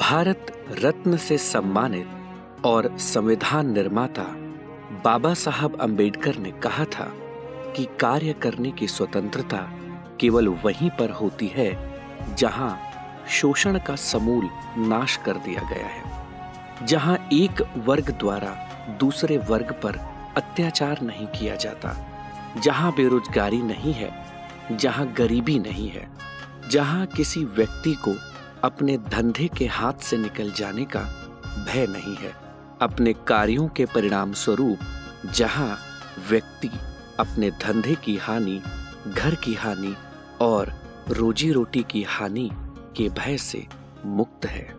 भारत रत्न से सम्मानित और संविधान निर्माता बाबा साहब अंबेडकर ने कहा था कि कार्य करने की स्वतंत्रता केवल वहीं पर होती है जहाँ शोषण का समूल नाश कर दिया गया है, जहाँ एक वर्ग द्वारा दूसरे वर्ग पर अत्याचार नहीं किया जाता, जहाँ बेरोजगारी नहीं है, जहाँ गरीबी नहीं है, जहाँ किसी व्यक्ति को अपने धंधे के हाथ से निकल जाने का भय नहीं है। अपने कार्यों के परिणाम स्वरूप जहाँ व्यक्ति अपने धंधे की हानि, घर की हानि और रोजी रोटी की हानि के भय से मुक्त है।